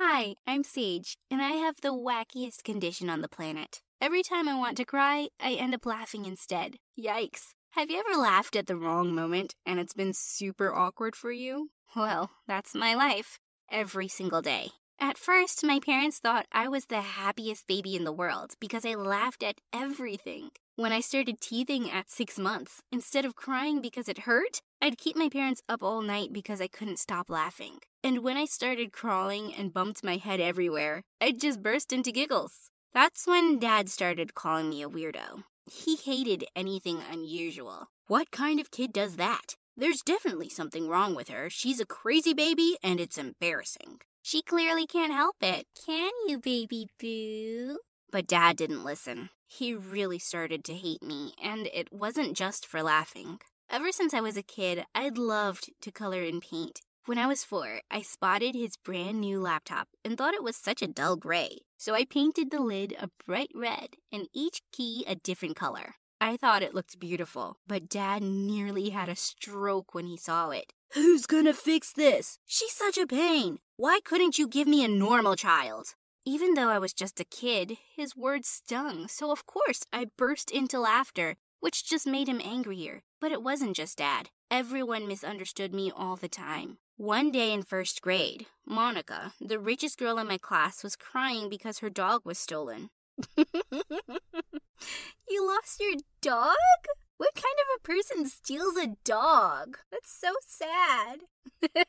Hi, I'm Sage, and I have the wackiest condition on the planet. Every time I want to cry, I end up laughing instead. Yikes. Have you ever laughed at the wrong moment and it's been super awkward for you? Well, that's my life. Every single day. At first, my parents thought I was the happiest baby in the world because I laughed at everything. When I started teething at six months, instead of crying because it hurt, I'd keep my parents up all night because I couldn't stop laughing. And when I started crawling and bumped my head everywhere, I'd just burst into giggles. That's when Dad started calling me a weirdo. He hated anything unusual. What kind of kid does that? There's definitely something wrong with her. She's a crazy baby, and it's embarrassing. She clearly can't help it. Can you, baby boo? But Dad didn't listen. He really started to hate me, and it wasn't just for laughing. Ever since I was a kid, I'd loved to color and paint. When I was four, I spotted his brand new laptop and thought it was such a dull gray. So I painted the lid a bright red and each key a different color. I thought it looked beautiful, but Dad nearly had a stroke when he saw it. Who's gonna fix this? She's such a pain. Why couldn't you give me a normal child? Even though I was just a kid, his words stung, so of course I burst into laughter, which just made him angrier. But it wasn't just Dad. Everyone misunderstood me all the time. One day in first grade, Monica, the richest girl in my class, was crying because her dog was stolen. you lost your dog? What kind of a person steals a dog? That's so sad.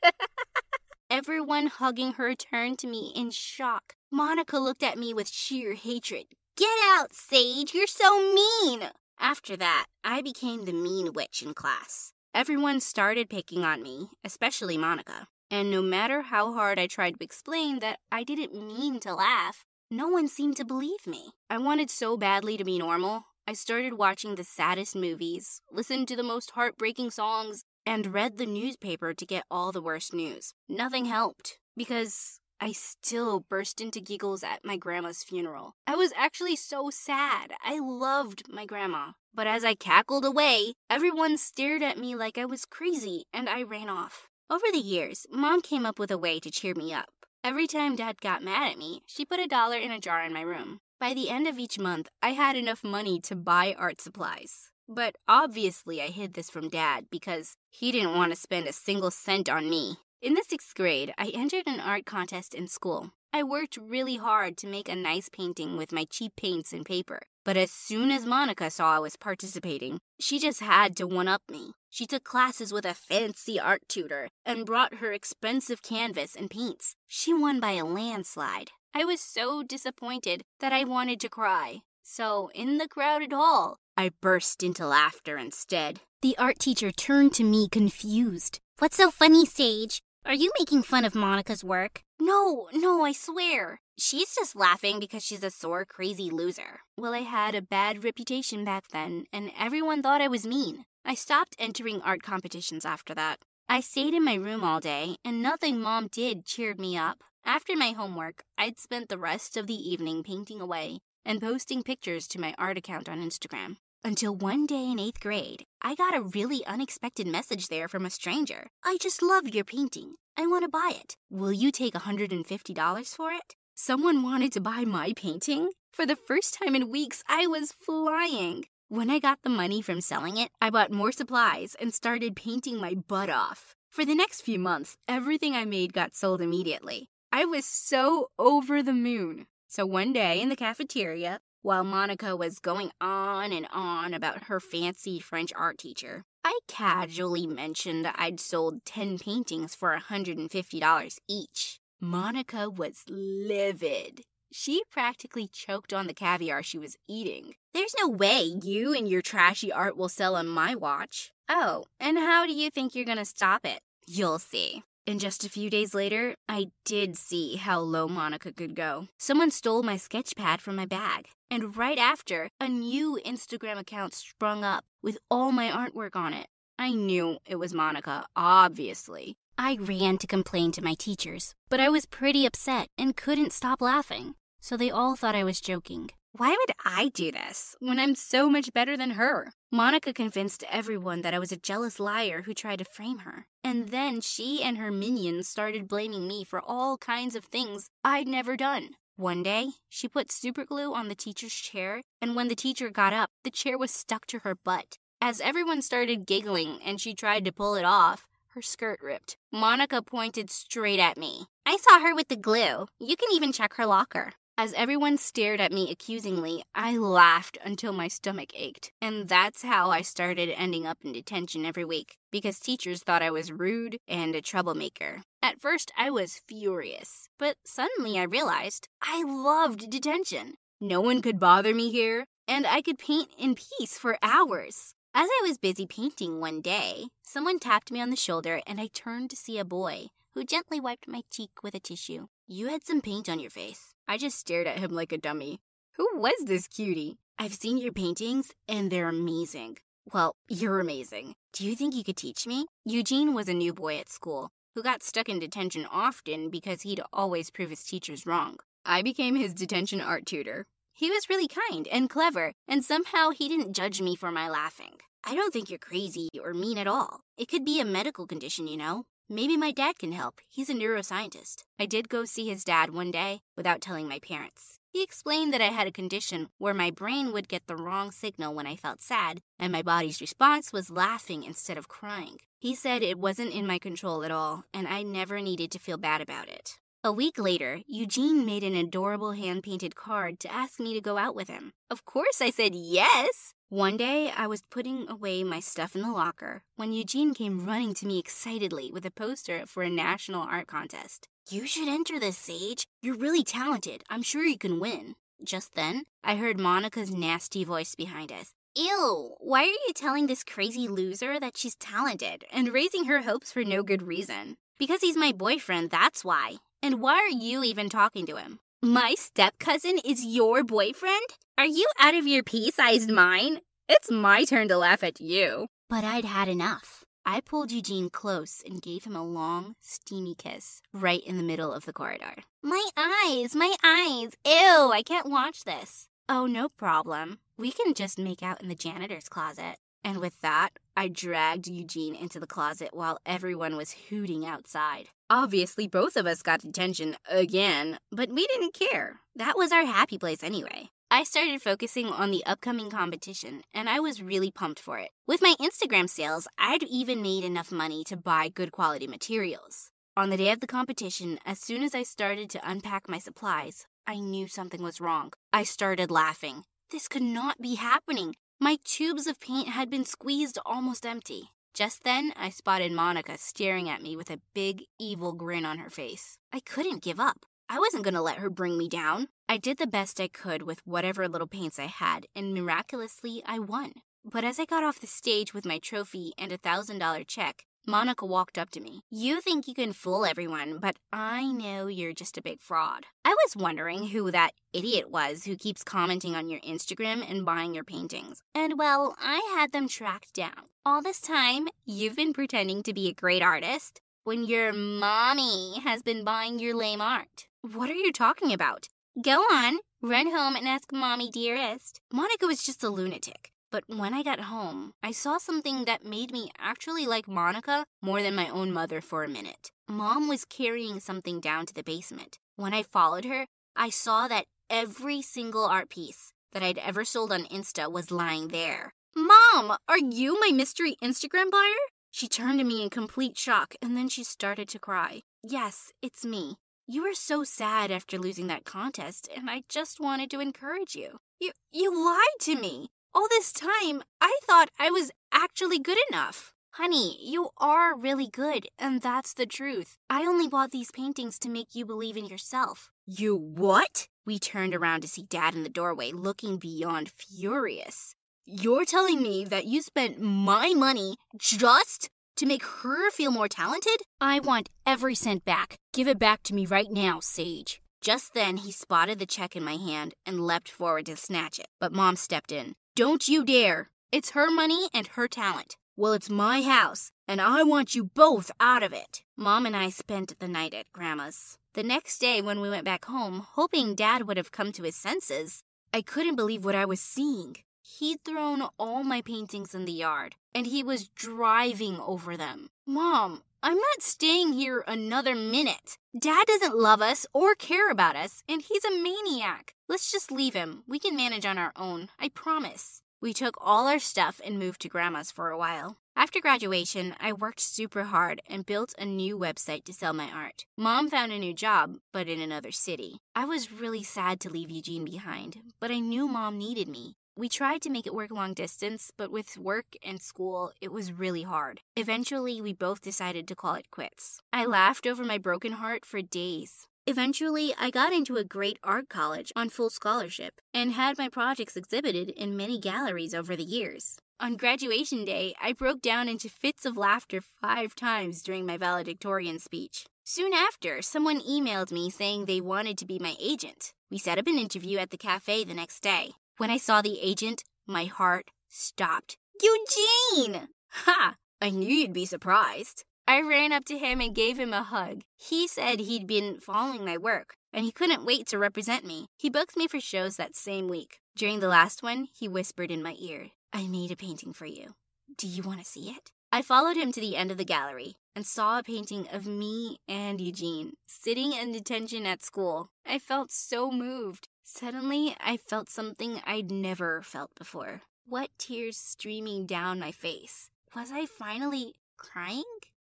Everyone hugging her turned to me in shock. Monica looked at me with sheer hatred. Get out, Sage! You're so mean! After that, I became the mean witch in class. Everyone started picking on me, especially Monica. And no matter how hard I tried to explain that I didn't mean to laugh, no one seemed to believe me. I wanted so badly to be normal, I started watching the saddest movies, listened to the most heartbreaking songs, and read the newspaper to get all the worst news. Nothing helped because I still burst into giggles at my grandma's funeral. I was actually so sad. I loved my grandma. But as I cackled away, everyone stared at me like I was crazy and I ran off. Over the years, mom came up with a way to cheer me up. Every time dad got mad at me, she put a dollar in a jar in my room. By the end of each month, I had enough money to buy art supplies. But obviously, I hid this from Dad because he didn't want to spend a single cent on me. In the sixth grade, I entered an art contest in school. I worked really hard to make a nice painting with my cheap paints and paper. But as soon as Monica saw I was participating, she just had to one up me. She took classes with a fancy art tutor and brought her expensive canvas and paints. She won by a landslide. I was so disappointed that I wanted to cry. So, in the crowded hall, I burst into laughter instead. The art teacher turned to me confused. What's so funny, Sage? Are you making fun of Monica's work? No, no, I swear. She's just laughing because she's a sore, crazy loser. Well, I had a bad reputation back then, and everyone thought I was mean. I stopped entering art competitions after that. I stayed in my room all day, and nothing mom did cheered me up. After my homework, I'd spent the rest of the evening painting away and posting pictures to my art account on Instagram. Until one day in eighth grade, I got a really unexpected message there from a stranger. I just loved your painting. I want to buy it. Will you take $150 for it? Someone wanted to buy my painting? For the first time in weeks, I was flying. When I got the money from selling it, I bought more supplies and started painting my butt off. For the next few months, everything I made got sold immediately. I was so over the moon. So one day in the cafeteria, while Monica was going on and on about her fancy French art teacher, I casually mentioned I'd sold 10 paintings for $150 each. Monica was livid. She practically choked on the caviar she was eating. There's no way you and your trashy art will sell on my watch. Oh, and how do you think you're gonna stop it? You'll see. And just a few days later, I did see how low Monica could go. Someone stole my sketch pad from my bag. And right after, a new Instagram account sprung up with all my artwork on it. I knew it was Monica, obviously. I ran to complain to my teachers, but I was pretty upset and couldn't stop laughing. So they all thought I was joking. Why would I do this when I'm so much better than her? Monica convinced everyone that I was a jealous liar who tried to frame her. And then she and her minions started blaming me for all kinds of things I'd never done. One day, she put superglue on the teacher's chair, and when the teacher got up, the chair was stuck to her butt. As everyone started giggling and she tried to pull it off, her skirt ripped. Monica pointed straight at me. I saw her with the glue. You can even check her locker. As everyone stared at me accusingly, I laughed until my stomach ached. And that's how I started ending up in detention every week, because teachers thought I was rude and a troublemaker. At first, I was furious, but suddenly I realized I loved detention. No one could bother me here, and I could paint in peace for hours. As I was busy painting one day, someone tapped me on the shoulder and I turned to see a boy who gently wiped my cheek with a tissue. You had some paint on your face. I just stared at him like a dummy. Who was this cutie? I've seen your paintings, and they're amazing. Well, you're amazing. Do you think you could teach me? Eugene was a new boy at school who got stuck in detention often because he'd always prove his teachers wrong. I became his detention art tutor. He was really kind and clever, and somehow he didn't judge me for my laughing. I don't think you're crazy or mean at all. It could be a medical condition, you know. Maybe my dad can help. He's a neuroscientist. I did go see his dad one day without telling my parents. He explained that I had a condition where my brain would get the wrong signal when I felt sad, and my body's response was laughing instead of crying. He said it wasn't in my control at all, and I never needed to feel bad about it. A week later, Eugene made an adorable hand painted card to ask me to go out with him. Of course, I said yes. One day, I was putting away my stuff in the locker when Eugene came running to me excitedly with a poster for a national art contest. You should enter this, Sage. You're really talented. I'm sure you can win. Just then, I heard Monica's nasty voice behind us. Ew, why are you telling this crazy loser that she's talented and raising her hopes for no good reason? Because he's my boyfriend, that's why. And why are you even talking to him? My step cousin is your boyfriend? Are you out of your pea sized mind? It's my turn to laugh at you. But I'd had enough. I pulled Eugene close and gave him a long, steamy kiss right in the middle of the corridor. My eyes, my eyes. Ew, I can't watch this. Oh, no problem. We can just make out in the janitor's closet. And with that, I dragged Eugene into the closet while everyone was hooting outside. Obviously, both of us got detention again, but we didn't care. That was our happy place anyway. I started focusing on the upcoming competition, and I was really pumped for it. With my Instagram sales, I'd even made enough money to buy good quality materials. On the day of the competition, as soon as I started to unpack my supplies, I knew something was wrong. I started laughing. This could not be happening. My tubes of paint had been squeezed almost empty. Just then, I spotted Monica staring at me with a big, evil grin on her face. I couldn't give up. I wasn't going to let her bring me down. I did the best I could with whatever little paints I had, and miraculously, I won. But as I got off the stage with my trophy and a $1,000 check, Monica walked up to me. You think you can fool everyone, but I know you're just a big fraud. I was wondering who that idiot was who keeps commenting on your Instagram and buying your paintings. And well, I had them tracked down. All this time, you've been pretending to be a great artist when your mommy has been buying your lame art. What are you talking about? Go on, run home and ask mommy dearest. Monica was just a lunatic. But when I got home, I saw something that made me actually like Monica more than my own mother for a minute. Mom was carrying something down to the basement. When I followed her, I saw that every single art piece that I'd ever sold on Insta was lying there. Mom, are you my mystery Instagram buyer? She turned to me in complete shock and then she started to cry. Yes, it's me. You were so sad after losing that contest, and I just wanted to encourage you. You you lied to me. All this time, I thought I was actually good enough. Honey, you are really good, and that's the truth. I only bought these paintings to make you believe in yourself. You what? We turned around to see Dad in the doorway, looking beyond furious. You're telling me that you spent my money just to make her feel more talented? I want every cent back. Give it back to me right now, Sage. Just then, he spotted the check in my hand and leapt forward to snatch it, but Mom stepped in. Don't you dare! It's her money and her talent. Well, it's my house, and I want you both out of it. Mom and I spent the night at Grandma's. The next day, when we went back home, hoping Dad would have come to his senses, I couldn't believe what I was seeing. He'd thrown all my paintings in the yard, and he was driving over them. Mom, I'm not staying here another minute. Dad doesn't love us or care about us, and he's a maniac. Let's just leave him. We can manage on our own, I promise. We took all our stuff and moved to Grandma's for a while. After graduation, I worked super hard and built a new website to sell my art. Mom found a new job, but in another city. I was really sad to leave Eugene behind, but I knew Mom needed me. We tried to make it work long distance, but with work and school, it was really hard. Eventually, we both decided to call it quits. I laughed over my broken heart for days. Eventually, I got into a great art college on full scholarship and had my projects exhibited in many galleries over the years. On graduation day, I broke down into fits of laughter five times during my valedictorian speech. Soon after, someone emailed me saying they wanted to be my agent. We set up an interview at the cafe the next day. When I saw the agent, my heart stopped. Eugene! Ha! I knew you'd be surprised. I ran up to him and gave him a hug. He said he'd been following my work, and he couldn't wait to represent me. He booked me for shows that same week. During the last one, he whispered in my ear, I made a painting for you. Do you want to see it? I followed him to the end of the gallery and saw a painting of me and Eugene sitting in detention at school. I felt so moved. Suddenly, I felt something I'd never felt before. Wet tears streaming down my face. Was I finally crying?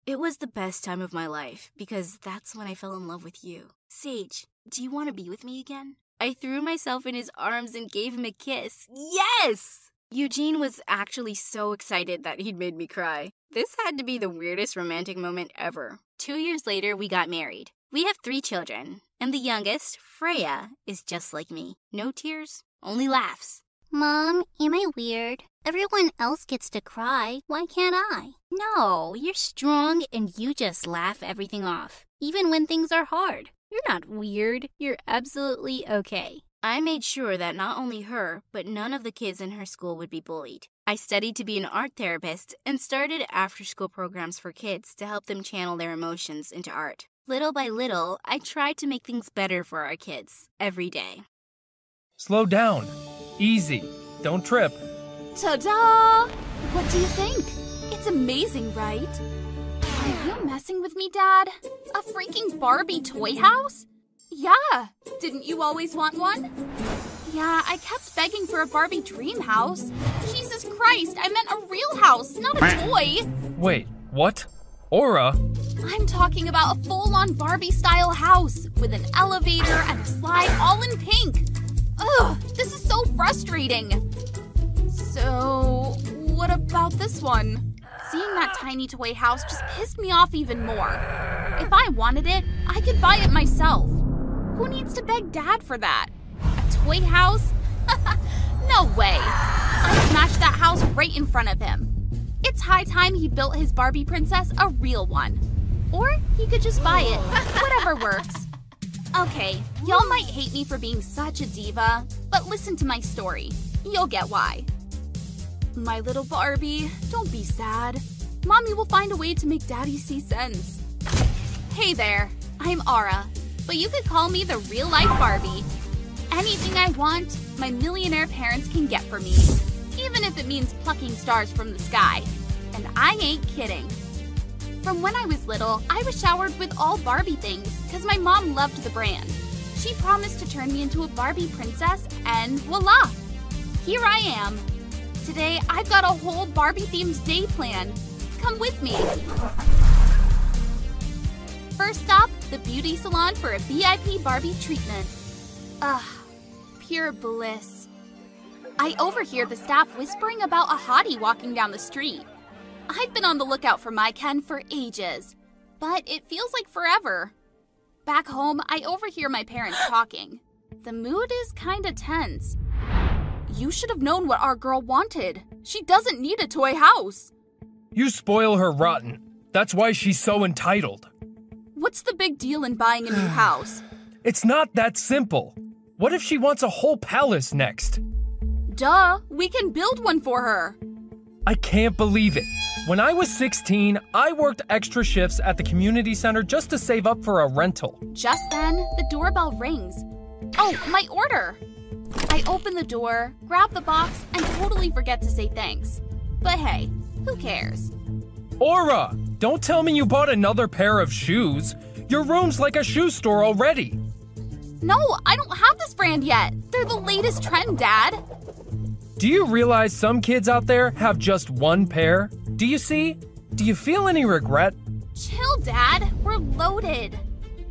It was the best time of my life because that's when I fell in love with you. Sage, do you want to be with me again? I threw myself in his arms and gave him a kiss. Yes! Eugene was actually so excited that he'd made me cry. This had to be the weirdest romantic moment ever. Two years later, we got married. We have three children, and the youngest, Freya, is just like me. No tears, only laughs. Mom, am I weird? Everyone else gets to cry. Why can't I? No, you're strong and you just laugh everything off, even when things are hard. You're not weird. You're absolutely okay. I made sure that not only her, but none of the kids in her school would be bullied. I studied to be an art therapist and started after school programs for kids to help them channel their emotions into art. Little by little, I tried to make things better for our kids every day. Slow down. Easy. Don't trip. Ta da! What do you think? It's amazing, right? Are you messing with me, Dad? A freaking Barbie toy house? Yeah. Didn't you always want one? Yeah, I kept begging for a Barbie dream house. Jesus Christ, I meant a real house, not a toy. Wait, what? Aura? I'm talking about a full on Barbie style house with an elevator and a slide all in pink. Ugh, this is so frustrating. So, what about this one? Seeing that tiny toy house just pissed me off even more. If I wanted it, I could buy it myself. Who needs to beg Dad for that? A toy house? no way. I smashed that house right in front of him. It's high time he built his Barbie princess a real one. Or he could just buy it. Whatever works. Okay, y'all might hate me for being such a diva, but listen to my story. You'll get why. My little Barbie, don't be sad. Mommy will find a way to make Daddy see sense. Hey there, I'm Aura, but you could call me the real life Barbie. Anything I want, my millionaire parents can get for me, even if it means plucking stars from the sky. And I ain't kidding. From when I was little, I was showered with all Barbie things because my mom loved the brand. She promised to turn me into a Barbie princess, and voila! Here I am. Today, I've got a whole Barbie themed day plan. Come with me. First stop, the beauty salon for a VIP Barbie treatment. Ugh, pure bliss. I overhear the staff whispering about a hottie walking down the street. I've been on the lookout for my Ken for ages, but it feels like forever. Back home, I overhear my parents talking. The mood is kinda tense. You should have known what our girl wanted. She doesn't need a toy house. You spoil her rotten. That's why she's so entitled. What's the big deal in buying a new house? It's not that simple. What if she wants a whole palace next? Duh, we can build one for her. I can't believe it. When I was 16, I worked extra shifts at the community center just to save up for a rental. Just then, the doorbell rings. Oh, my order! I open the door, grab the box, and totally forget to say thanks. But hey, who cares? Aura! Don't tell me you bought another pair of shoes. Your room's like a shoe store already. No, I don't have this brand yet. They're the latest trend, Dad. Do you realize some kids out there have just one pair? Do you see? Do you feel any regret? Chill, Dad. We're loaded.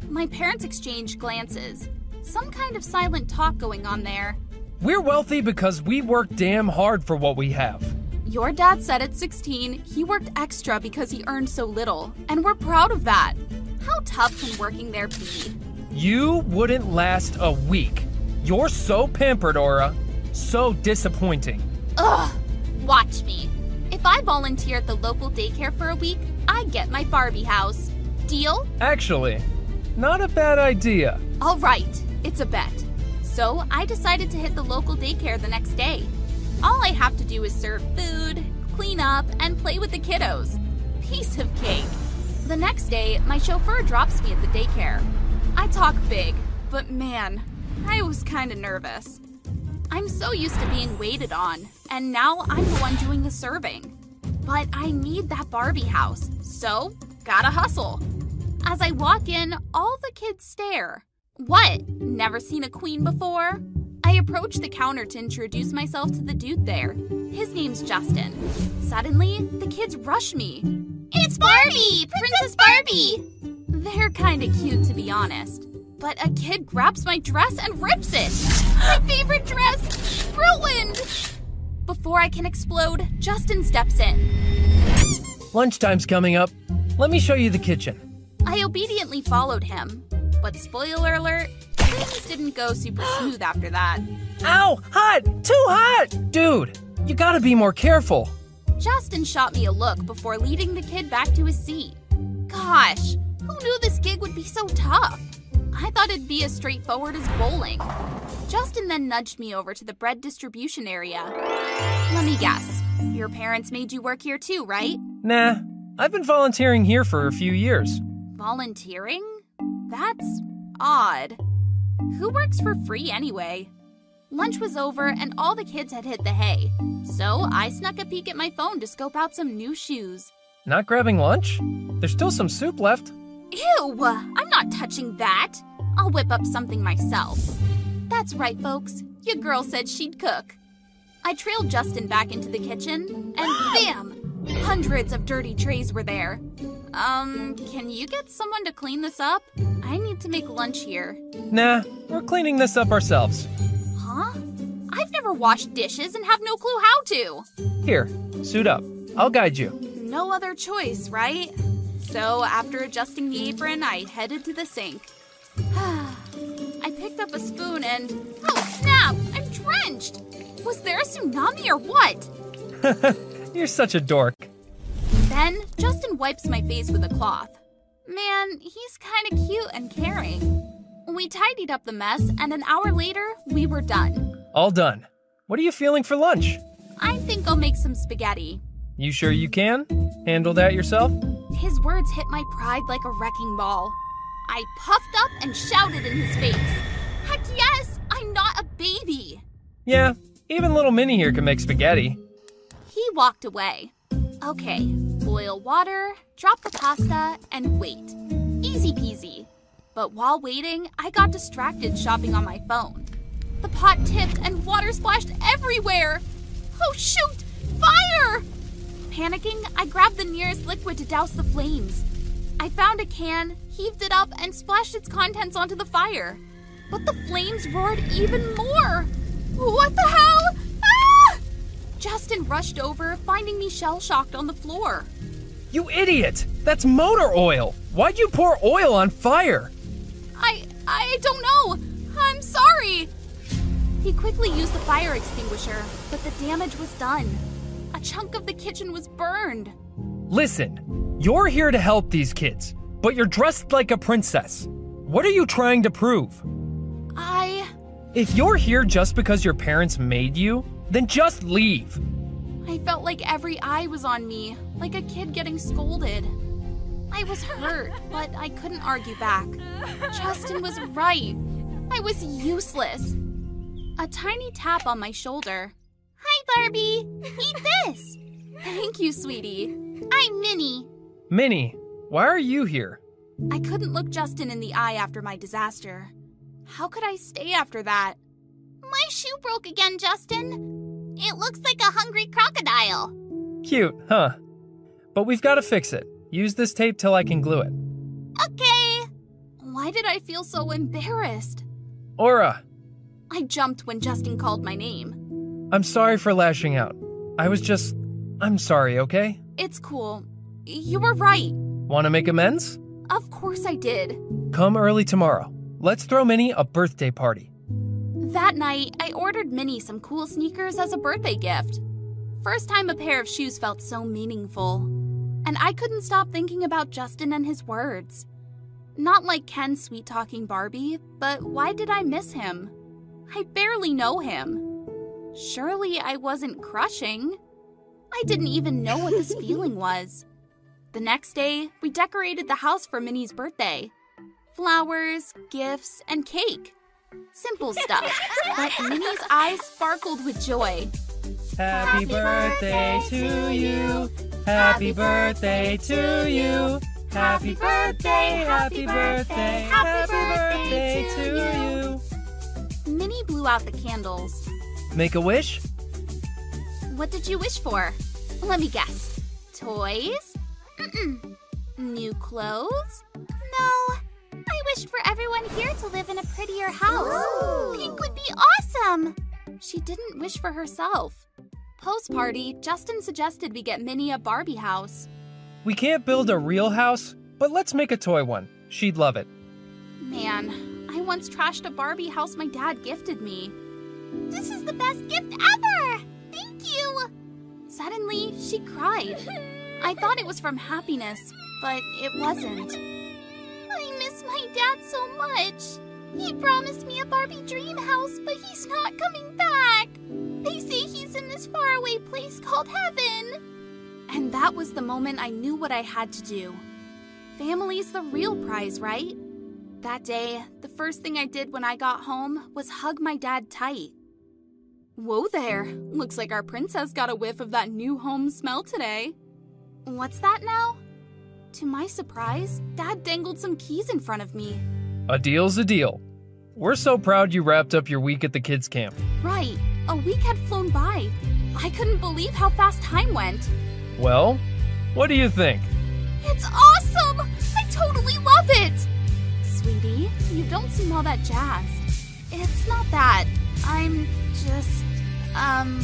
My parents exchanged glances. Some kind of silent talk going on there. We're wealthy because we work damn hard for what we have. Your dad said at 16 he worked extra because he earned so little, and we're proud of that. How tough can working there be? You wouldn't last a week. You're so pampered, Aura. So disappointing. Ugh! Watch me. If I volunteer at the local daycare for a week, I get my Barbie house. Deal? Actually, not a bad idea. All right, it's a bet. So I decided to hit the local daycare the next day. All I have to do is serve food, clean up, and play with the kiddos. Piece of cake. The next day, my chauffeur drops me at the daycare. I talk big, but man, I was kind of nervous. I'm so used to being waited on, and now I'm the one doing the serving. But I need that Barbie house, so gotta hustle. As I walk in, all the kids stare. What? Never seen a queen before? I approach the counter to introduce myself to the dude there. His name's Justin. Suddenly, the kids rush me. It's Barbie! Princess Barbie! They're kinda cute, to be honest. But a kid grabs my dress and rips it. My favorite dress! Ruined! Before I can explode, Justin steps in. Lunchtime's coming up. Let me show you the kitchen. I obediently followed him. But spoiler alert, things didn't go super smooth after that. Ow! Hot! Too hot! Dude, you gotta be more careful. Justin shot me a look before leading the kid back to his seat. Gosh, who knew this gig would be so tough? I thought it'd be as straightforward as bowling. Justin then nudged me over to the bread distribution area. Let me guess. Your parents made you work here too, right? Nah, I've been volunteering here for a few years. Volunteering? That's odd. Who works for free anyway? Lunch was over and all the kids had hit the hay. So I snuck a peek at my phone to scope out some new shoes. Not grabbing lunch? There's still some soup left. Ew! I'm not touching that. I'll whip up something myself. That's right, folks. Your girl said she'd cook. I trailed Justin back into the kitchen, and bam! Hundreds of dirty trays were there. Um, can you get someone to clean this up? I need to make lunch here. Nah, we're cleaning this up ourselves. Huh? I've never washed dishes and have no clue how to. Here, suit up. I'll guide you. No other choice, right? So, after adjusting the apron, I headed to the sink. I picked up a spoon and. Oh, snap! I'm drenched! Was there a tsunami or what? You're such a dork. Then, Justin wipes my face with a cloth. Man, he's kinda cute and caring. We tidied up the mess, and an hour later, we were done. All done. What are you feeling for lunch? I think I'll make some spaghetti. You sure you can? Handle that yourself? His words hit my pride like a wrecking ball. I puffed up and shouted in his face. Heck yes, I'm not a baby. Yeah, even little Minnie here can make spaghetti. He walked away. Okay, boil water, drop the pasta, and wait. Easy peasy. But while waiting, I got distracted shopping on my phone. The pot tipped and water splashed everywhere. Oh shoot! Fire! Panicking, I grabbed the nearest liquid to douse the flames. I found a can, heaved it up, and splashed its contents onto the fire. But the flames roared even more. What the hell? Ah! Justin rushed over, finding me shell shocked on the floor. You idiot! That's motor oil! Why'd you pour oil on fire? I I don't know. I'm sorry. He quickly used the fire extinguisher, but the damage was done. A chunk of the kitchen was burned. Listen, you're here to help these kids, but you're dressed like a princess. What are you trying to prove? I If you're here just because your parents made you, then just leave. I felt like every eye was on me, like a kid getting scolded. I was hurt, but I couldn't argue back. Justin was right. I was useless. a tiny tap on my shoulder. Hi, Barbie. Eat this. Thank you, sweetie. I'm Minnie. Minnie, why are you here? I couldn't look Justin in the eye after my disaster. How could I stay after that? My shoe broke again, Justin. It looks like a hungry crocodile. Cute, huh? But we've got to fix it. Use this tape till I can glue it. Okay. Why did I feel so embarrassed? Aura, I jumped when Justin called my name. I'm sorry for lashing out. I was just. I'm sorry, okay? It's cool. You were right. Want to make amends? Of course I did. Come early tomorrow. Let's throw Minnie a birthday party. That night, I ordered Minnie some cool sneakers as a birthday gift. First time a pair of shoes felt so meaningful. And I couldn't stop thinking about Justin and his words. Not like Ken sweet talking Barbie, but why did I miss him? I barely know him. Surely I wasn't crushing. I didn't even know what this feeling was. The next day, we decorated the house for Minnie's birthday flowers, gifts, and cake. Simple stuff, but Minnie's eyes sparkled with joy. Happy birthday to you. Happy birthday to you. Happy birthday, happy birthday, happy birthday to you. Minnie blew out the candles. Make a wish? What did you wish for? Let me guess. Toys? Mm-mm. New clothes? No. I wished for everyone here to live in a prettier house. Ooh. Pink would be awesome. She didn't wish for herself. Post party, Justin suggested we get Minnie a Barbie house. We can't build a real house, but let's make a toy one. She'd love it. Man, I once trashed a Barbie house my dad gifted me. This is the best gift ever! Thank you! Suddenly, she cried. I thought it was from happiness, but it wasn't. I miss my dad so much. He promised me a Barbie dream house, but he's not coming back. They say he's in this faraway place called heaven. And that was the moment I knew what I had to do. Family's the real prize, right? That day, the first thing I did when I got home was hug my dad tight. Whoa there! Looks like our princess got a whiff of that new home smell today. What's that now? To my surprise, Dad dangled some keys in front of me. A deal's a deal. We're so proud you wrapped up your week at the kids' camp. Right, a week had flown by. I couldn't believe how fast time went. Well, what do you think? It's awesome! I totally love it! Sweetie, you don't seem all that jazzed. It's not that. I'm just. Um.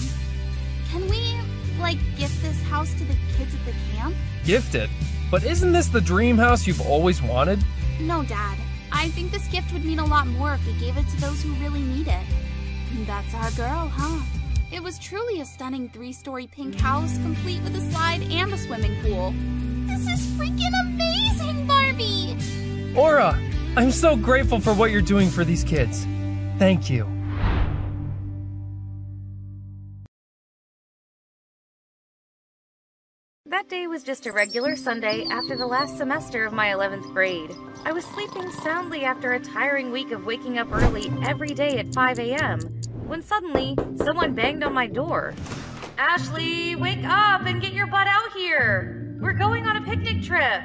Can we, like, gift this house to the kids at the camp? Gift it? But isn't this the dream house you've always wanted? No, Dad. I think this gift would mean a lot more if we gave it to those who really need it. That's our girl, huh? It was truly a stunning three story pink house, complete with a slide and a swimming pool. This is freaking amazing, Barbie! Aura, I'm so grateful for what you're doing for these kids. Thank you. That day was just a regular Sunday after the last semester of my 11th grade. I was sleeping soundly after a tiring week of waking up early every day at 5 a.m. when suddenly someone banged on my door. Ashley, wake up and get your butt out here! We're going on a picnic trip!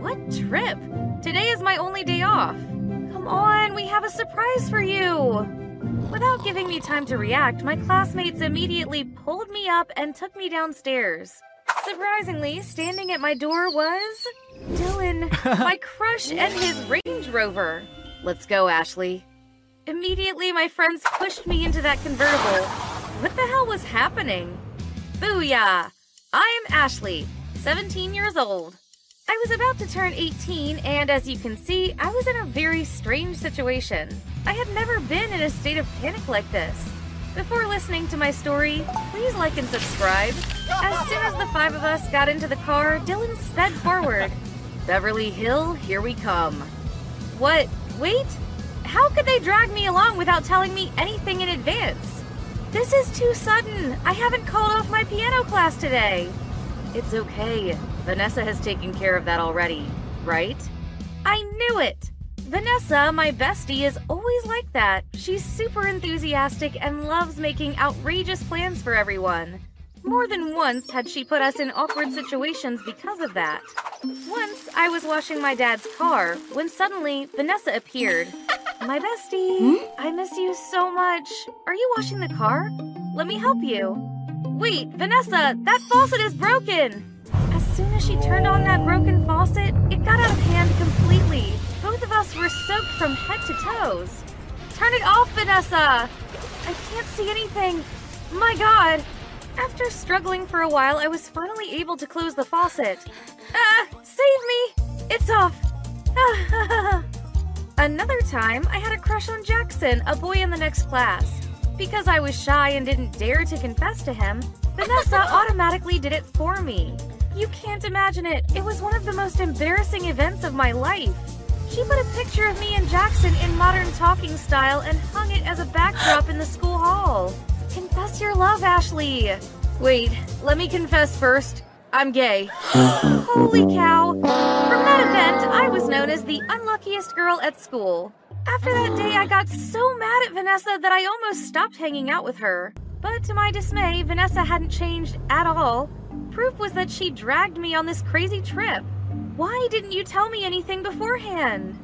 What trip? Today is my only day off. Come on, we have a surprise for you! Without giving me time to react, my classmates immediately pulled me up and took me downstairs. Surprisingly, standing at my door was Dylan, my crush and his Range Rover. Let's go, Ashley. Immediately, my friends pushed me into that convertible. What the hell was happening? Booyah! I am Ashley, 17 years old. I was about to turn 18, and as you can see, I was in a very strange situation. I had never been in a state of panic like this. Before listening to my story, please like and subscribe. As soon as the five of us got into the car, Dylan sped forward. Beverly Hill, here we come. What? Wait? How could they drag me along without telling me anything in advance? This is too sudden. I haven't called off my piano class today. It's okay. Vanessa has taken care of that already, right? I knew it! Vanessa, my bestie, is always like that. She's super enthusiastic and loves making outrageous plans for everyone. More than once had she put us in awkward situations because of that. Once, I was washing my dad's car when suddenly Vanessa appeared. My bestie, I miss you so much. Are you washing the car? Let me help you. Wait, Vanessa, that faucet is broken! As soon as she turned on that broken faucet, it got out of hand completely. From head to toes. Turn it off, Vanessa! I can't see anything. My god! After struggling for a while, I was finally able to close the faucet. Ah, save me! It's off! Another time, I had a crush on Jackson, a boy in the next class. Because I was shy and didn't dare to confess to him, Vanessa automatically did it for me. You can't imagine it. It was one of the most embarrassing events of my life. She put a picture of me and Jackson in modern talking style and hung it as a backdrop in the school hall. Confess your love, Ashley. Wait, let me confess first. I'm gay. Holy cow. From that event, I was known as the unluckiest girl at school. After that day, I got so mad at Vanessa that I almost stopped hanging out with her. But to my dismay, Vanessa hadn't changed at all. Proof was that she dragged me on this crazy trip. Why didn't you tell me anything beforehand?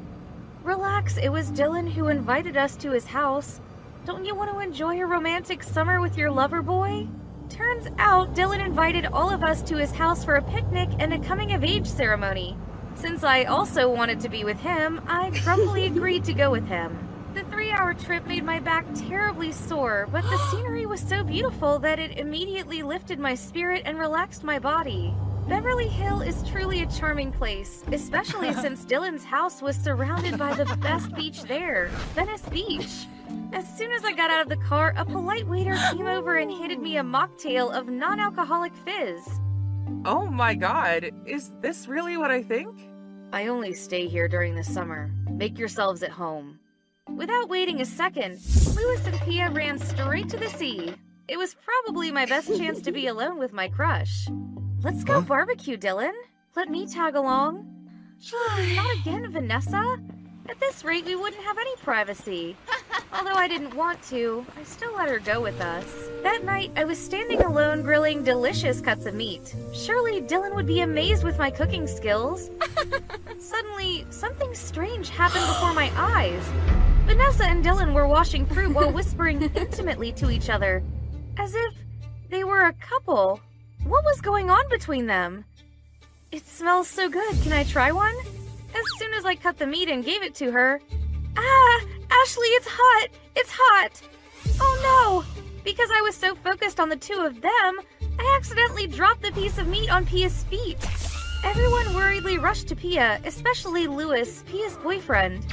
Relax, it was Dylan who invited us to his house. Don't you want to enjoy a romantic summer with your lover boy? Turns out Dylan invited all of us to his house for a picnic and a coming of age ceremony. Since I also wanted to be with him, I grumpily agreed to go with him. The three hour trip made my back terribly sore, but the scenery was so beautiful that it immediately lifted my spirit and relaxed my body. Beverly Hill is truly a charming place, especially since Dylan's house was surrounded by the best beach there, Venice Beach. As soon as I got out of the car, a polite waiter came over and handed me a mocktail of non alcoholic fizz. Oh my god, is this really what I think? I only stay here during the summer. Make yourselves at home. Without waiting a second, Lewis and Pia ran straight to the sea. It was probably my best chance to be alone with my crush. Let's go barbecue, Dylan. Let me tag along. Jeez, not again, Vanessa. At this rate, we wouldn't have any privacy. Although I didn't want to, I still let her go with us. That night, I was standing alone grilling delicious cuts of meat. Surely Dylan would be amazed with my cooking skills. Suddenly, something strange happened before my eyes. Vanessa and Dylan were washing fruit while whispering intimately to each other, as if they were a couple. What was going on between them? It smells so good. Can I try one? As soon as I cut the meat and gave it to her, Ah, Ashley, it's hot! It's hot! Oh no! Because I was so focused on the two of them, I accidentally dropped the piece of meat on Pia's feet. Everyone worriedly rushed to Pia, especially Lewis, Pia's boyfriend.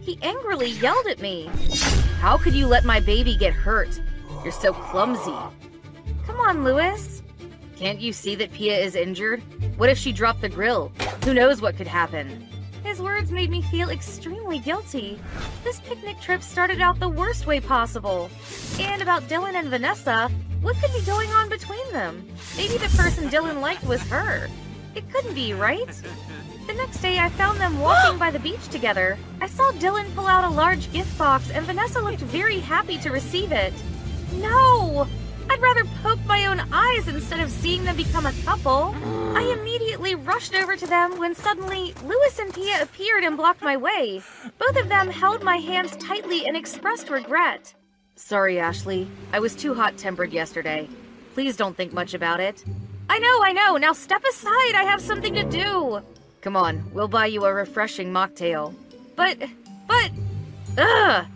He angrily yelled at me. How could you let my baby get hurt? You're so clumsy. Come on, Lewis. Can't you see that Pia is injured? What if she dropped the grill? Who knows what could happen? His words made me feel extremely guilty. This picnic trip started out the worst way possible. And about Dylan and Vanessa, what could be going on between them? Maybe the person Dylan liked was her. It couldn't be, right? The next day, I found them walking by the beach together. I saw Dylan pull out a large gift box, and Vanessa looked very happy to receive it. No! I'd rather own eyes instead of seeing them become a couple. I mm. immediately rushed over to them when suddenly Lewis and Pia appeared and blocked my way. Both of them held my hands tightly and expressed regret. Sorry, Ashley. I was too hot tempered yesterday. Please don't think much about it. I know, I know. Now step aside. I have something to do. Come on, we'll buy you a refreshing mocktail. But, but, ugh!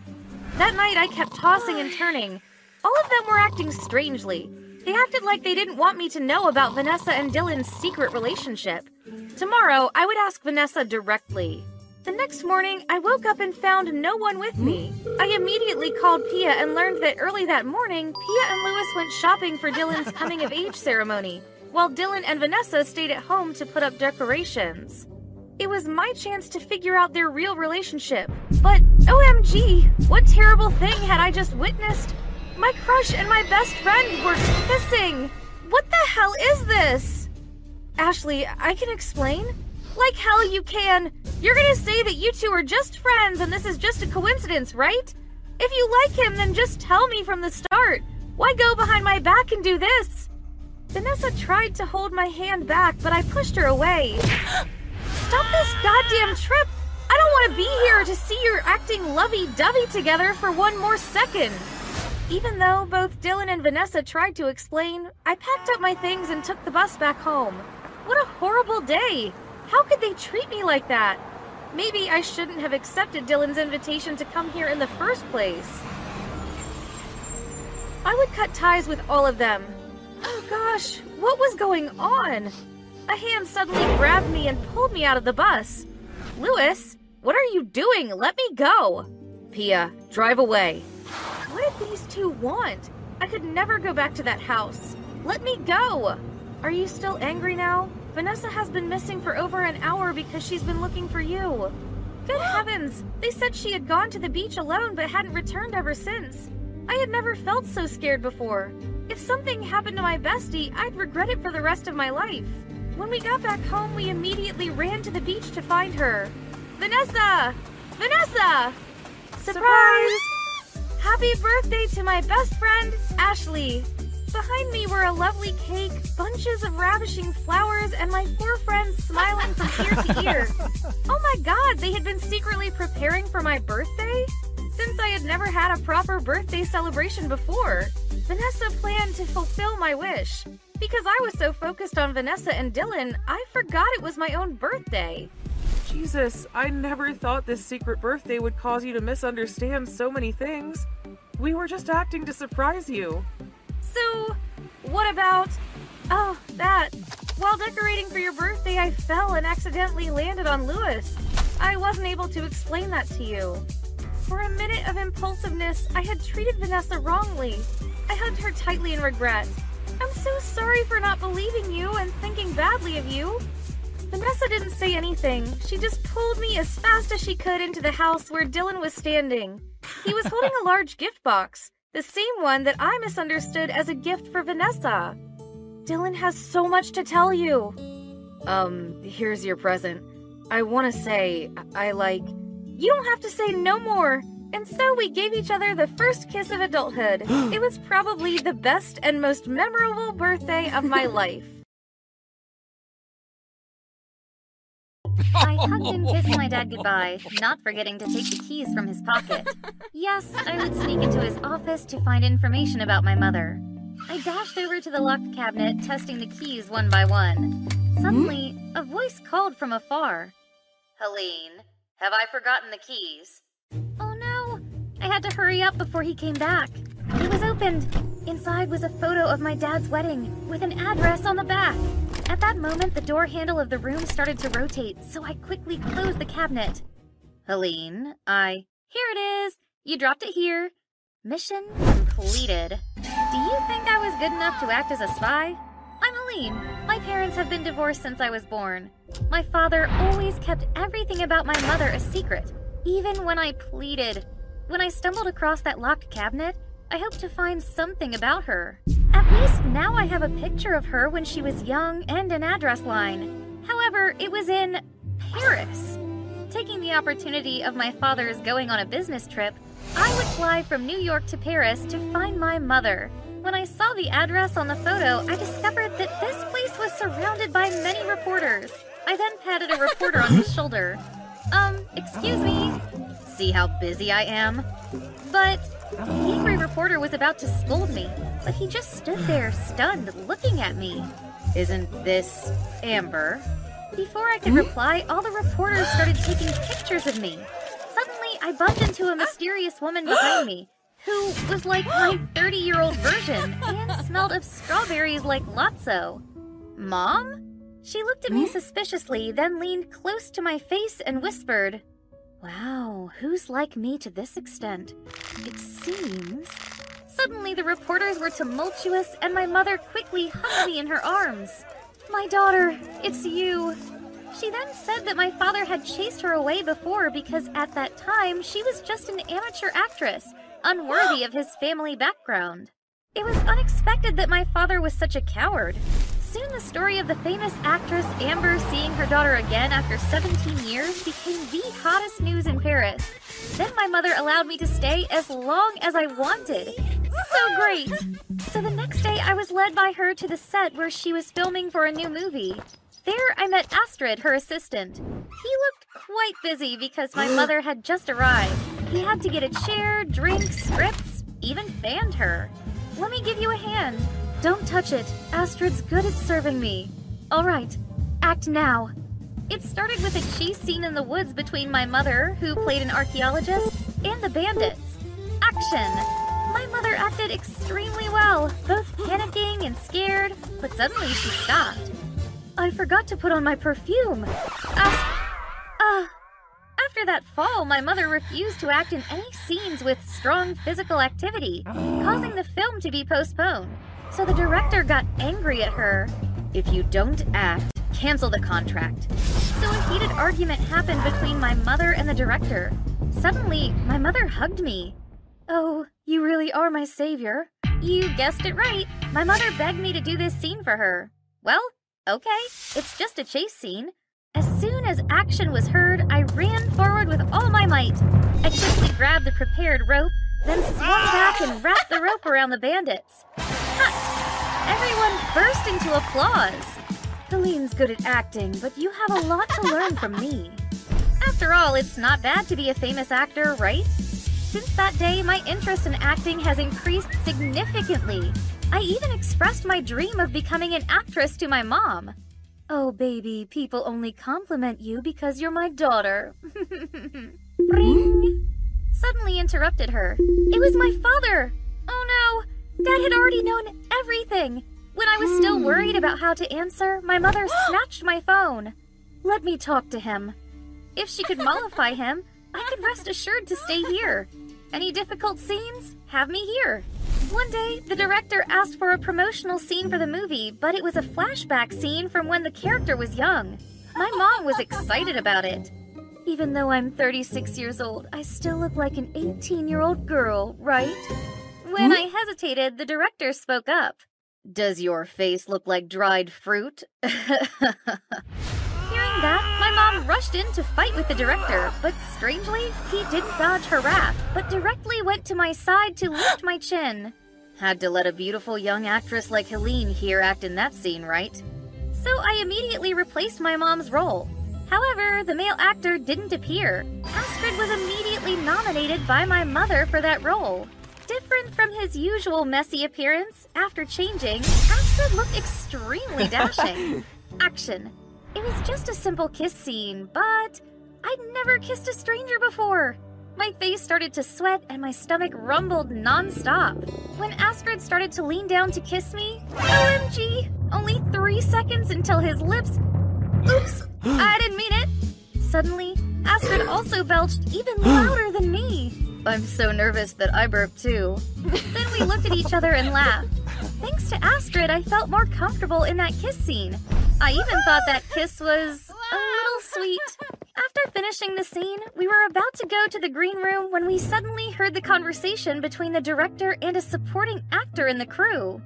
That night I kept tossing and turning. All of them were acting strangely. They acted like they didn't want me to know about Vanessa and Dylan's secret relationship. Tomorrow, I would ask Vanessa directly. The next morning, I woke up and found no one with me. I immediately called Pia and learned that early that morning, Pia and Lewis went shopping for Dylan's coming of age ceremony, while Dylan and Vanessa stayed at home to put up decorations. It was my chance to figure out their real relationship. But OMG, what terrible thing had I just witnessed? My crush and my best friend were kissing! What the hell is this? Ashley, I can explain. Like hell you can! You're gonna say that you two are just friends and this is just a coincidence, right? If you like him, then just tell me from the start. Why go behind my back and do this? Vanessa tried to hold my hand back, but I pushed her away. Stop this goddamn trip! I don't want to be here to see you acting lovey-dovey together for one more second. Even though both Dylan and Vanessa tried to explain, I packed up my things and took the bus back home. What a horrible day! How could they treat me like that? Maybe I shouldn't have accepted Dylan's invitation to come here in the first place. I would cut ties with all of them. Oh gosh, what was going on? A hand suddenly grabbed me and pulled me out of the bus. Lewis, what are you doing? Let me go! Pia, drive away. What did these two want? I could never go back to that house. Let me go! Are you still angry now? Vanessa has been missing for over an hour because she's been looking for you. Good heavens! They said she had gone to the beach alone but hadn't returned ever since. I had never felt so scared before. If something happened to my bestie, I'd regret it for the rest of my life. When we got back home, we immediately ran to the beach to find her. Vanessa! Vanessa! Surprise! Happy birthday to my best friend, Ashley! Behind me were a lovely cake, bunches of ravishing flowers, and my four friends smiling from ear to ear. Oh my god, they had been secretly preparing for my birthday? Since I had never had a proper birthday celebration before, Vanessa planned to fulfill my wish. Because I was so focused on Vanessa and Dylan, I forgot it was my own birthday. Jesus, I never thought this secret birthday would cause you to misunderstand so many things. We were just acting to surprise you. So, what about. Oh, that. While decorating for your birthday, I fell and accidentally landed on Lewis. I wasn't able to explain that to you. For a minute of impulsiveness, I had treated Vanessa wrongly. I hugged her tightly in regret. I'm so sorry for not believing you and thinking badly of you. Vanessa didn't say anything. She just pulled me as fast as she could into the house where Dylan was standing. He was holding a large gift box. The same one that I misunderstood as a gift for Vanessa. Dylan has so much to tell you. Um, here's your present. I want to say, I, I like. You don't have to say no more. And so we gave each other the first kiss of adulthood. it was probably the best and most memorable birthday of my life. I hugged and kissed my dad goodbye, not forgetting to take the keys from his pocket. Yes, I would sneak into his office to find information about my mother. I dashed over to the locked cabinet, testing the keys one by one. Suddenly, a voice called from afar. Helene, have I forgotten the keys? Oh no! I had to hurry up before he came back. It was opened. Inside was a photo of my dad's wedding, with an address on the back. At that moment, the door handle of the room started to rotate, so I quickly closed the cabinet. Helene, I. Here it is! You dropped it here. Mission completed. Do you think I was good enough to act as a spy? I'm Helene. My parents have been divorced since I was born. My father always kept everything about my mother a secret, even when I pleaded. When I stumbled across that locked cabinet, I hope to find something about her. At least now I have a picture of her when she was young and an address line. However, it was in Paris. Taking the opportunity of my father's going on a business trip, I would fly from New York to Paris to find my mother. When I saw the address on the photo, I discovered that this place was surrounded by many reporters. I then patted a reporter on his shoulder. Um, excuse me. See how busy I am? But the angry reporter was about to scold me, but he just stood there, stunned, looking at me. Isn't this Amber? Before I could reply, all the reporters started taking pictures of me. Suddenly, I bumped into a mysterious woman behind me, who was like my 30 year old version and smelled of strawberries like Lotso. Mom? She looked at me hmm? suspiciously, then leaned close to my face and whispered, Wow, who's like me to this extent? It seems. Suddenly, the reporters were tumultuous, and my mother quickly hugged me in her arms. My daughter, it's you. She then said that my father had chased her away before because at that time she was just an amateur actress, unworthy of his family background. It was unexpected that my father was such a coward. Soon the story of the famous actress Amber seeing her daughter again after 17 years became the hottest news in Paris. Then my mother allowed me to stay as long as I wanted. So great! So the next day I was led by her to the set where she was filming for a new movie. There I met Astrid, her assistant. He looked quite busy because my mother had just arrived. He had to get a chair, drinks, scripts, even fanned her. Let me give you a hand. Don't touch it. Astrid's good at serving me. All right, act now. It started with a chase scene in the woods between my mother, who played an archaeologist, and the bandits. Action! My mother acted extremely well, both panicking and scared, but suddenly she stopped. I forgot to put on my perfume. Uh, uh, after that fall, my mother refused to act in any scenes with strong physical activity, causing the film to be postponed. So the director got angry at her. If you don't act, cancel the contract. So a heated argument happened between my mother and the director. Suddenly, my mother hugged me. Oh, you really are my savior. You guessed it right. My mother begged me to do this scene for her. Well, okay, it's just a chase scene. As soon as action was heard, I ran forward with all my might. I quickly grabbed the prepared rope, then swung back and wrapped the rope around the bandits. Everyone burst into applause. Helene's good at acting, but you have a lot to learn from me. After all, it's not bad to be a famous actor, right? Since that day, my interest in acting has increased significantly. I even expressed my dream of becoming an actress to my mom. Oh, baby, people only compliment you because you're my daughter. Ring! Suddenly interrupted her. It was my father! Oh no! Dad had already known everything! When I was still hmm. worried about how to answer, my mother snatched my phone. Let me talk to him. If she could mollify him, I could rest assured to stay here. Any difficult scenes? Have me here. One day, the director asked for a promotional scene for the movie, but it was a flashback scene from when the character was young. My mom was excited about it. Even though I'm 36 years old, I still look like an 18 year old girl, right? When hmm? I hesitated, the director spoke up. Does your face look like dried fruit? Hearing that, my mom rushed in to fight with the director, but strangely, he didn't dodge her wrath, but directly went to my side to lift my chin. Had to let a beautiful young actress like Helene here act in that scene, right? So I immediately replaced my mom's role. However, the male actor didn't appear. Astrid was immediately nominated by my mother for that role. Different from his usual messy appearance, after changing, Astrid looked extremely dashing. Action. It was just a simple kiss scene, but I'd never kissed a stranger before. My face started to sweat and my stomach rumbled non-stop. When Astrid started to lean down to kiss me, OMG! Only three seconds until his lips. Oops! I didn't mean it! Suddenly, Astrid also belched even louder than me. I'm so nervous that I burped too. then we looked at each other and laughed. Thanks to Astrid, I felt more comfortable in that kiss scene. I even thought that kiss was a little sweet. After finishing the scene, we were about to go to the green room when we suddenly heard the conversation between the director and a supporting actor in the crew.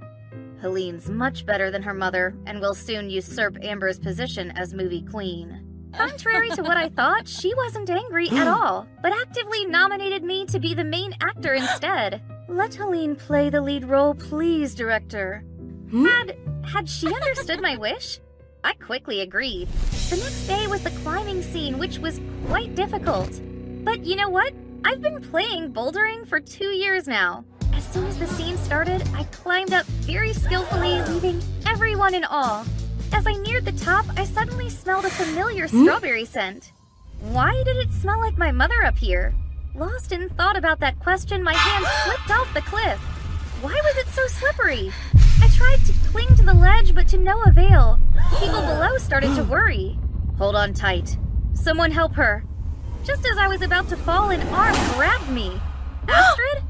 Helene's much better than her mother and will soon usurp Amber's position as movie queen. Contrary to what I thought, she wasn't angry at all, but actively nominated me to be the main actor instead. Let Helene play the lead role, please, director. Had had she understood my wish? I quickly agreed. The next day was the climbing scene, which was quite difficult. But you know what? I've been playing bouldering for two years now. As soon as the scene started, I climbed up very skillfully, leaving everyone in awe. As I neared the top, I suddenly smelled a familiar hmm? strawberry scent. Why did it smell like my mother up here? Lost in thought about that question, my hand slipped off the cliff. Why was it so slippery? I tried to cling to the ledge, but to no avail. People below started to worry. Hold on tight. Someone help her. Just as I was about to fall, an arm grabbed me. Astrid?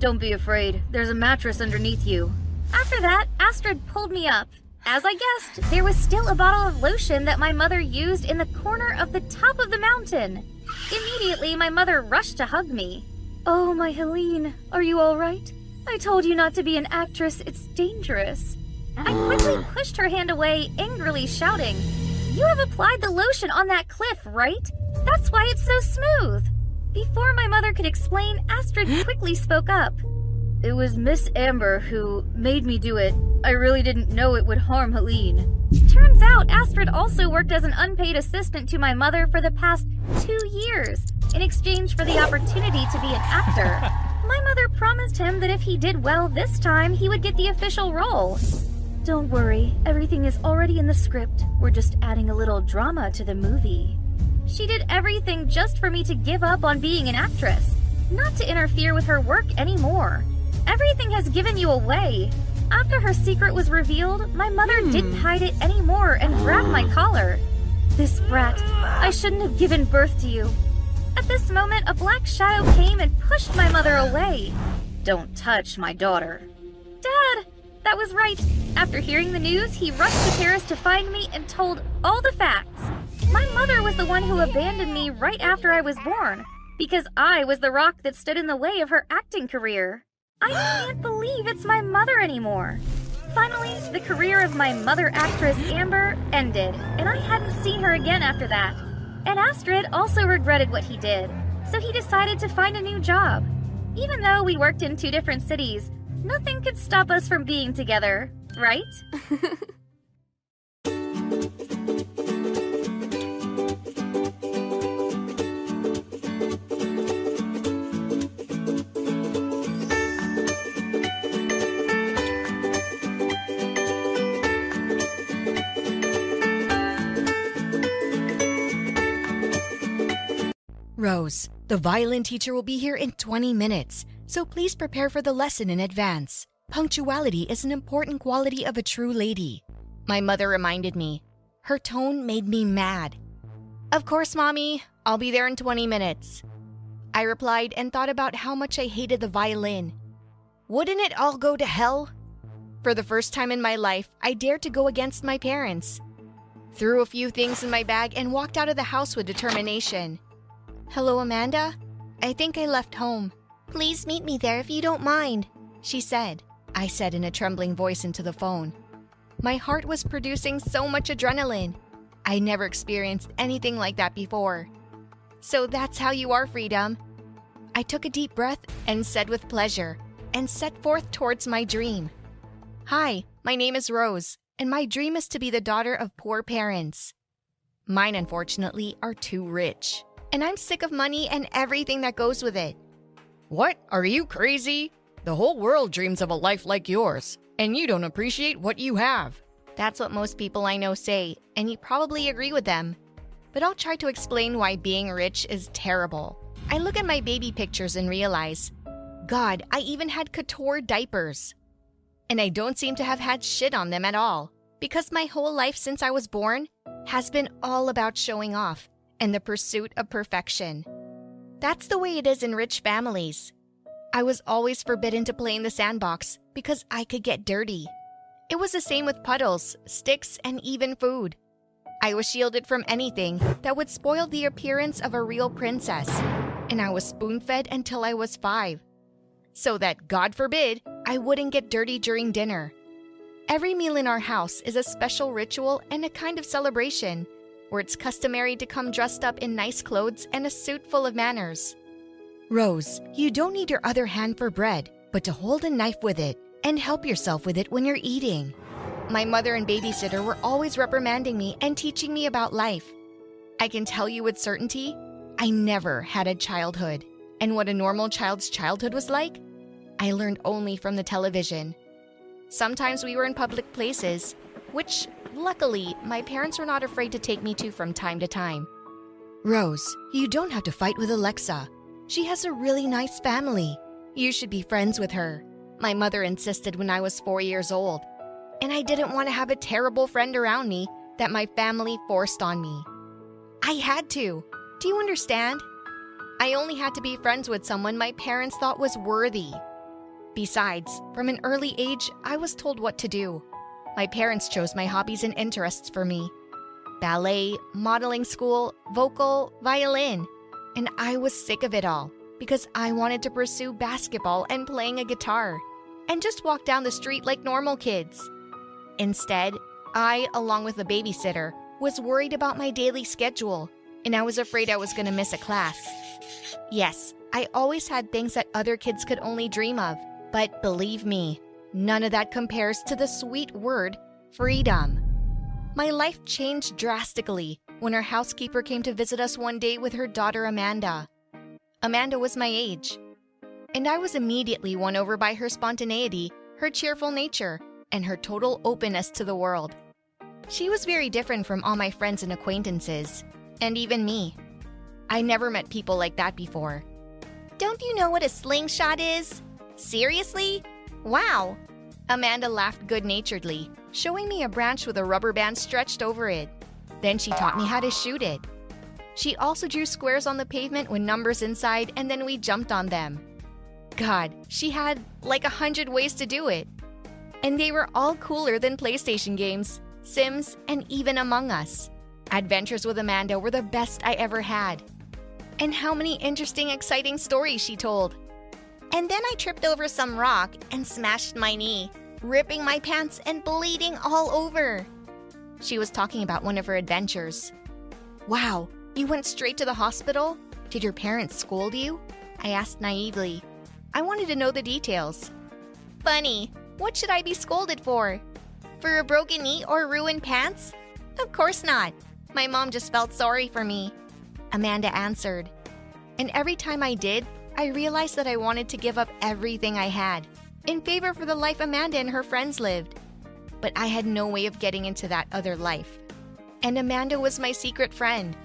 Don't be afraid. There's a mattress underneath you. After that, Astrid pulled me up. As I guessed, there was still a bottle of lotion that my mother used in the corner of the top of the mountain. Immediately, my mother rushed to hug me. Oh, my Helene, are you all right? I told you not to be an actress, it's dangerous. I quickly ah. pushed her hand away, angrily shouting, You have applied the lotion on that cliff, right? That's why it's so smooth. Before my mother could explain, Astrid quickly spoke up. It was Miss Amber who made me do it. I really didn't know it would harm Helene. Turns out Astrid also worked as an unpaid assistant to my mother for the past two years in exchange for the opportunity to be an actor. my mother promised him that if he did well this time, he would get the official role. Don't worry, everything is already in the script. We're just adding a little drama to the movie. She did everything just for me to give up on being an actress, not to interfere with her work anymore. Everything has given you away. After her secret was revealed, my mother hmm. didn't hide it anymore and grabbed my collar. This brat, I shouldn't have given birth to you. At this moment, a black shadow came and pushed my mother away. Don't touch my daughter. Dad, that was right. After hearing the news, he rushed to Paris to find me and told all the facts. My mother was the one who abandoned me right after I was born, because I was the rock that stood in the way of her acting career. I can't believe it's my mother anymore. Finally, the career of my mother actress Amber ended, and I hadn't seen her again after that. And Astrid also regretted what he did, so he decided to find a new job. Even though we worked in two different cities, nothing could stop us from being together, right? Rose, the violin teacher will be here in 20 minutes, so please prepare for the lesson in advance. Punctuality is an important quality of a true lady. My mother reminded me. Her tone made me mad. Of course, Mommy. I'll be there in 20 minutes. I replied and thought about how much I hated the violin. Wouldn't it all go to hell? For the first time in my life, I dared to go against my parents. Threw a few things in my bag and walked out of the house with determination. Hello, Amanda? I think I left home. Please meet me there if you don't mind, she said. I said in a trembling voice into the phone. My heart was producing so much adrenaline. I never experienced anything like that before. So that's how you are, Freedom. I took a deep breath and said with pleasure, and set forth towards my dream. Hi, my name is Rose, and my dream is to be the daughter of poor parents. Mine, unfortunately, are too rich and I'm sick of money and everything that goes with it. What? Are you crazy? The whole world dreams of a life like yours, and you don't appreciate what you have. That's what most people I know say, and you probably agree with them. But I'll try to explain why being rich is terrible. I look at my baby pictures and realize, God, I even had couture diapers. And I don't seem to have had shit on them at all, because my whole life since I was born has been all about showing off and the pursuit of perfection. That's the way it is in rich families. I was always forbidden to play in the sandbox because I could get dirty. It was the same with puddles, sticks, and even food. I was shielded from anything that would spoil the appearance of a real princess, and I was spoon fed until I was five. So that, God forbid, I wouldn't get dirty during dinner. Every meal in our house is a special ritual and a kind of celebration where it's customary to come dressed up in nice clothes and a suit full of manners. Rose, you don't need your other hand for bread, but to hold a knife with it and help yourself with it when you're eating. My mother and babysitter were always reprimanding me and teaching me about life. I can tell you with certainty, I never had a childhood. And what a normal child's childhood was like, I learned only from the television. Sometimes we were in public places, which Luckily, my parents were not afraid to take me to from time to time. Rose, you don't have to fight with Alexa. She has a really nice family. You should be friends with her. My mother insisted when I was four years old. And I didn't want to have a terrible friend around me that my family forced on me. I had to. Do you understand? I only had to be friends with someone my parents thought was worthy. Besides, from an early age, I was told what to do. My parents chose my hobbies and interests for me ballet, modeling school, vocal, violin. And I was sick of it all because I wanted to pursue basketball and playing a guitar and just walk down the street like normal kids. Instead, I, along with the babysitter, was worried about my daily schedule, and I was afraid I was going to miss a class. Yes, I always had things that other kids could only dream of, but believe me, none of that compares to the sweet word freedom. My life changed drastically when our housekeeper came to visit us one day with her daughter Amanda. Amanda was my age, and I was immediately won over by her spontaneity, her cheerful nature, and her total openness to the world. She was very different from all my friends and acquaintances, and even me. I never met people like that before. Don't you know what a slingshot is? Seriously? Wow. Amanda laughed good naturedly, showing me a branch with a rubber band stretched over it. Then she taught me how to shoot it. She also drew squares on the pavement with numbers inside, and then we jumped on them. God, she had like a hundred ways to do it. And they were all cooler than PlayStation games, Sims, and even Among Us. Adventures with Amanda were the best I ever had. And how many interesting, exciting stories she told. And then I tripped over some rock and smashed my knee, ripping my pants and bleeding all over. She was talking about one of her adventures. Wow, you went straight to the hospital? Did your parents scold you? I asked naively. I wanted to know the details. Funny, what should I be scolded for? For a broken knee or ruined pants? Of course not. My mom just felt sorry for me. Amanda answered. And every time I did, I realized that I wanted to give up everything I had in favor for the life Amanda and her friends lived. But I had no way of getting into that other life. And Amanda was my secret friend.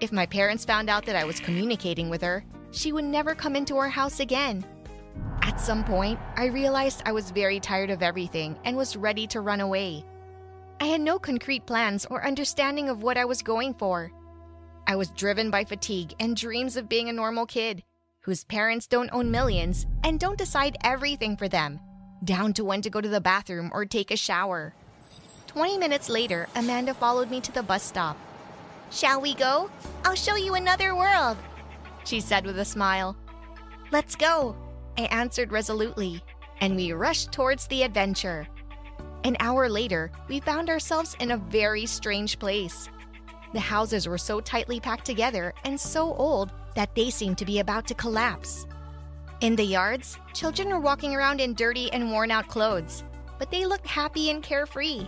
If my parents found out that I was communicating with her, she would never come into our house again. At some point, I realized I was very tired of everything and was ready to run away. I had no concrete plans or understanding of what I was going for. I was driven by fatigue and dreams of being a normal kid whose parents don't own millions and don't decide everything for them, down to when to go to the bathroom or take a shower. 20 minutes later, Amanda followed me to the bus stop. Shall we go? I'll show you another world, she said with a smile. Let's go, I answered resolutely, and we rushed towards the adventure. An hour later, we found ourselves in a very strange place. The houses were so tightly packed together and so old that they seemed to be about to collapse. In the yards, children were walking around in dirty and worn out clothes, but they looked happy and carefree.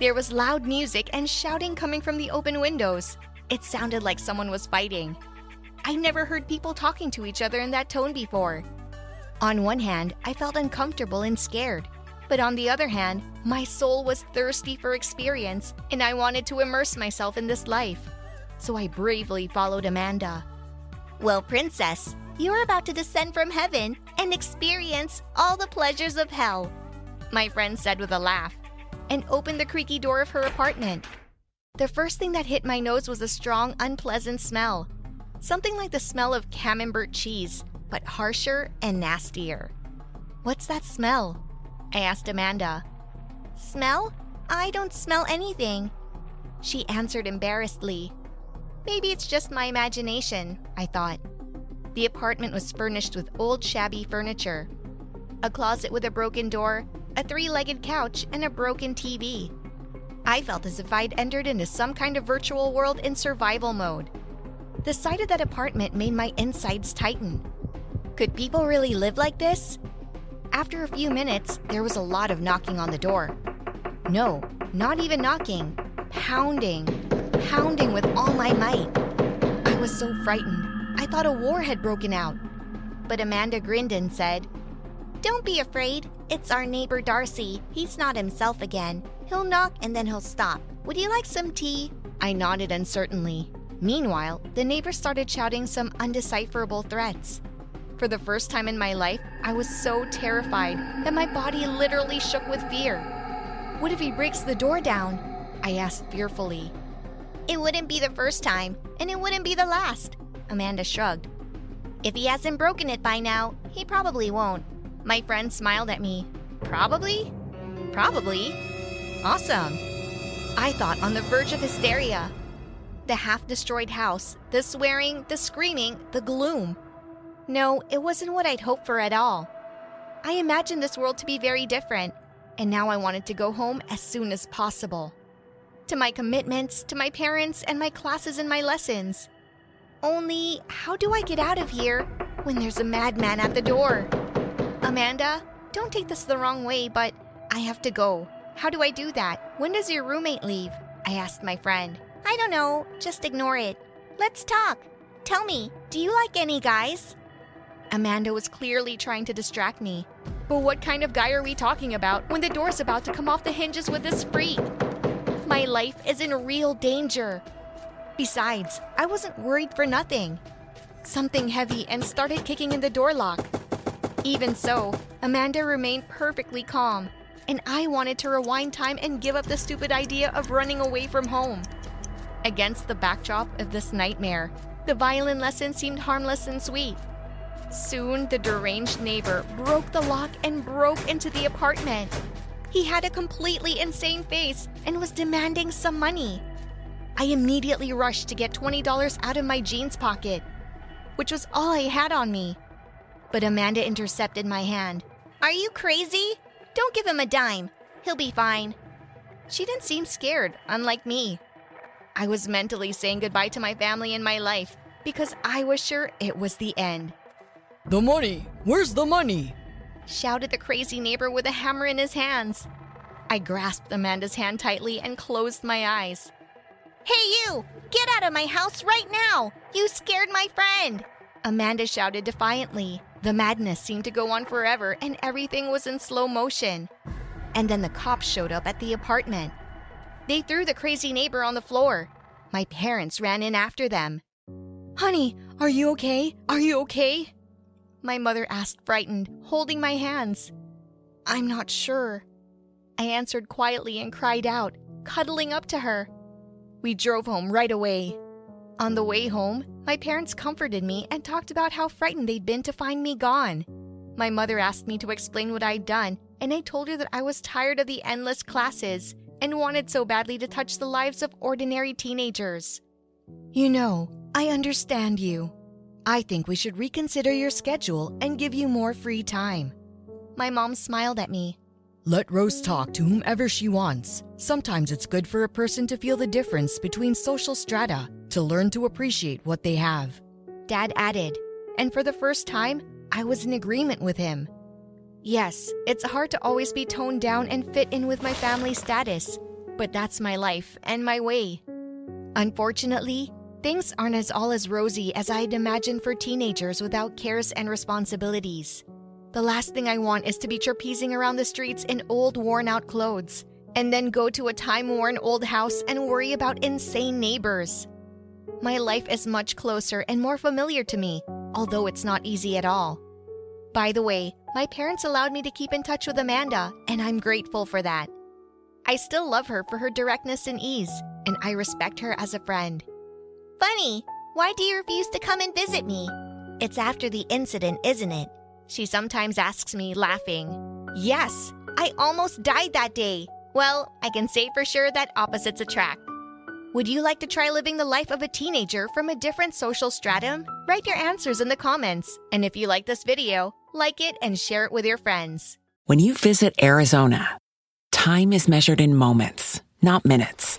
There was loud music and shouting coming from the open windows. It sounded like someone was fighting. I never heard people talking to each other in that tone before. On one hand, I felt uncomfortable and scared. But on the other hand, my soul was thirsty for experience, and I wanted to immerse myself in this life. So I bravely followed Amanda. Well, Princess, you're about to descend from heaven and experience all the pleasures of hell, my friend said with a laugh, and opened the creaky door of her apartment. The first thing that hit my nose was a strong, unpleasant smell. Something like the smell of camembert cheese but harsher and nastier. What's that smell? I asked Amanda. Smell? I don't smell anything. She answered embarrassedly. Maybe it's just my imagination, I thought. The apartment was furnished with old shabby furniture a closet with a broken door, a three legged couch, and a broken TV. I felt as if I'd entered into some kind of virtual world in survival mode. The sight of that apartment made my insides tighten. Could people really live like this? After a few minutes, there was a lot of knocking on the door. No, not even knocking, pounding, pounding with all my might. I was so frightened. I thought a war had broken out. But Amanda grinned and said, Don't be afraid. It's our neighbor Darcy. He's not himself again. He'll knock and then he'll stop. Would you like some tea? I nodded uncertainly. Meanwhile, the neighbor started shouting some undecipherable threats. For the first time in my life, I was so terrified that my body literally shook with fear. What if he breaks the door down? I asked fearfully. It wouldn't be the first time, and it wouldn't be the last, Amanda shrugged. If he hasn't broken it by now, he probably won't. My friend smiled at me. Probably? Probably? Awesome. I thought on the verge of hysteria. The half destroyed house, the swearing, the screaming, the gloom. No, it wasn't what I'd hoped for at all. I imagined this world to be very different. and now I wanted to go home as soon as possible. To my commitments, to my parents, and my classes and my lessons. Only, how do I get out of here when there's a madman at the door? Amanda, don't take this the wrong way, but I have to go. How do I do that? When does your roommate leave? I asked my friend. I don't know, just ignore it. Let's talk. Tell me, do you like any guys? Amanda was clearly trying to distract me. But what kind of guy are we talking about when the door's about to come off the hinges with this freak? My life is in real danger. Besides, I wasn't worried for nothing. Something heavy and started kicking in the door lock. Even so, Amanda remained perfectly calm, and I wanted to rewind time and give up the stupid idea of running away from home. Against the backdrop of this nightmare, the violin lesson seemed harmless and sweet. Soon, the deranged neighbor broke the lock and broke into the apartment. He had a completely insane face and was demanding some money. I immediately rushed to get $20 out of my jeans pocket, which was all I had on me. But Amanda intercepted my hand. Are you crazy? Don't give him a dime. He'll be fine. She didn't seem scared, unlike me. I was mentally saying goodbye to my family and my life because I was sure it was the end. The money! Where's the money? shouted the crazy neighbor with a hammer in his hands. I grasped Amanda's hand tightly and closed my eyes. Hey, you! Get out of my house right now! You scared my friend! Amanda shouted defiantly. The madness seemed to go on forever, and everything was in slow motion. And then the cops showed up at the apartment. They threw the crazy neighbor on the floor. My parents ran in after them. Honey, are you okay? Are you okay? My mother asked, frightened, holding my hands. I'm not sure. I answered quietly and cried out, cuddling up to her. We drove home right away. On the way home, my parents comforted me and talked about how frightened they'd been to find me gone. My mother asked me to explain what I'd done, and I told her that I was tired of the endless classes and wanted so badly to touch the lives of ordinary teenagers. You know, I understand you. I think we should reconsider your schedule and give you more free time. My mom smiled at me. Let Rose talk to whomever she wants. Sometimes it's good for a person to feel the difference between social strata, to learn to appreciate what they have. Dad added, and for the first time, I was in agreement with him. Yes, it's hard to always be toned down and fit in with my family status, but that's my life and my way. Unfortunately, Things aren't as all as rosy as I'd imagined for teenagers without cares and responsibilities. The last thing I want is to be trapezing around the streets in old, worn out clothes, and then go to a time worn old house and worry about insane neighbors. My life is much closer and more familiar to me, although it's not easy at all. By the way, my parents allowed me to keep in touch with Amanda, and I'm grateful for that. I still love her for her directness and ease, and I respect her as a friend. Funny, why do you refuse to come and visit me? It's after the incident, isn't it? She sometimes asks me, laughing. Yes, I almost died that day. Well, I can say for sure that opposites attract. Would you like to try living the life of a teenager from a different social stratum? Write your answers in the comments. And if you like this video, like it and share it with your friends. When you visit Arizona, time is measured in moments, not minutes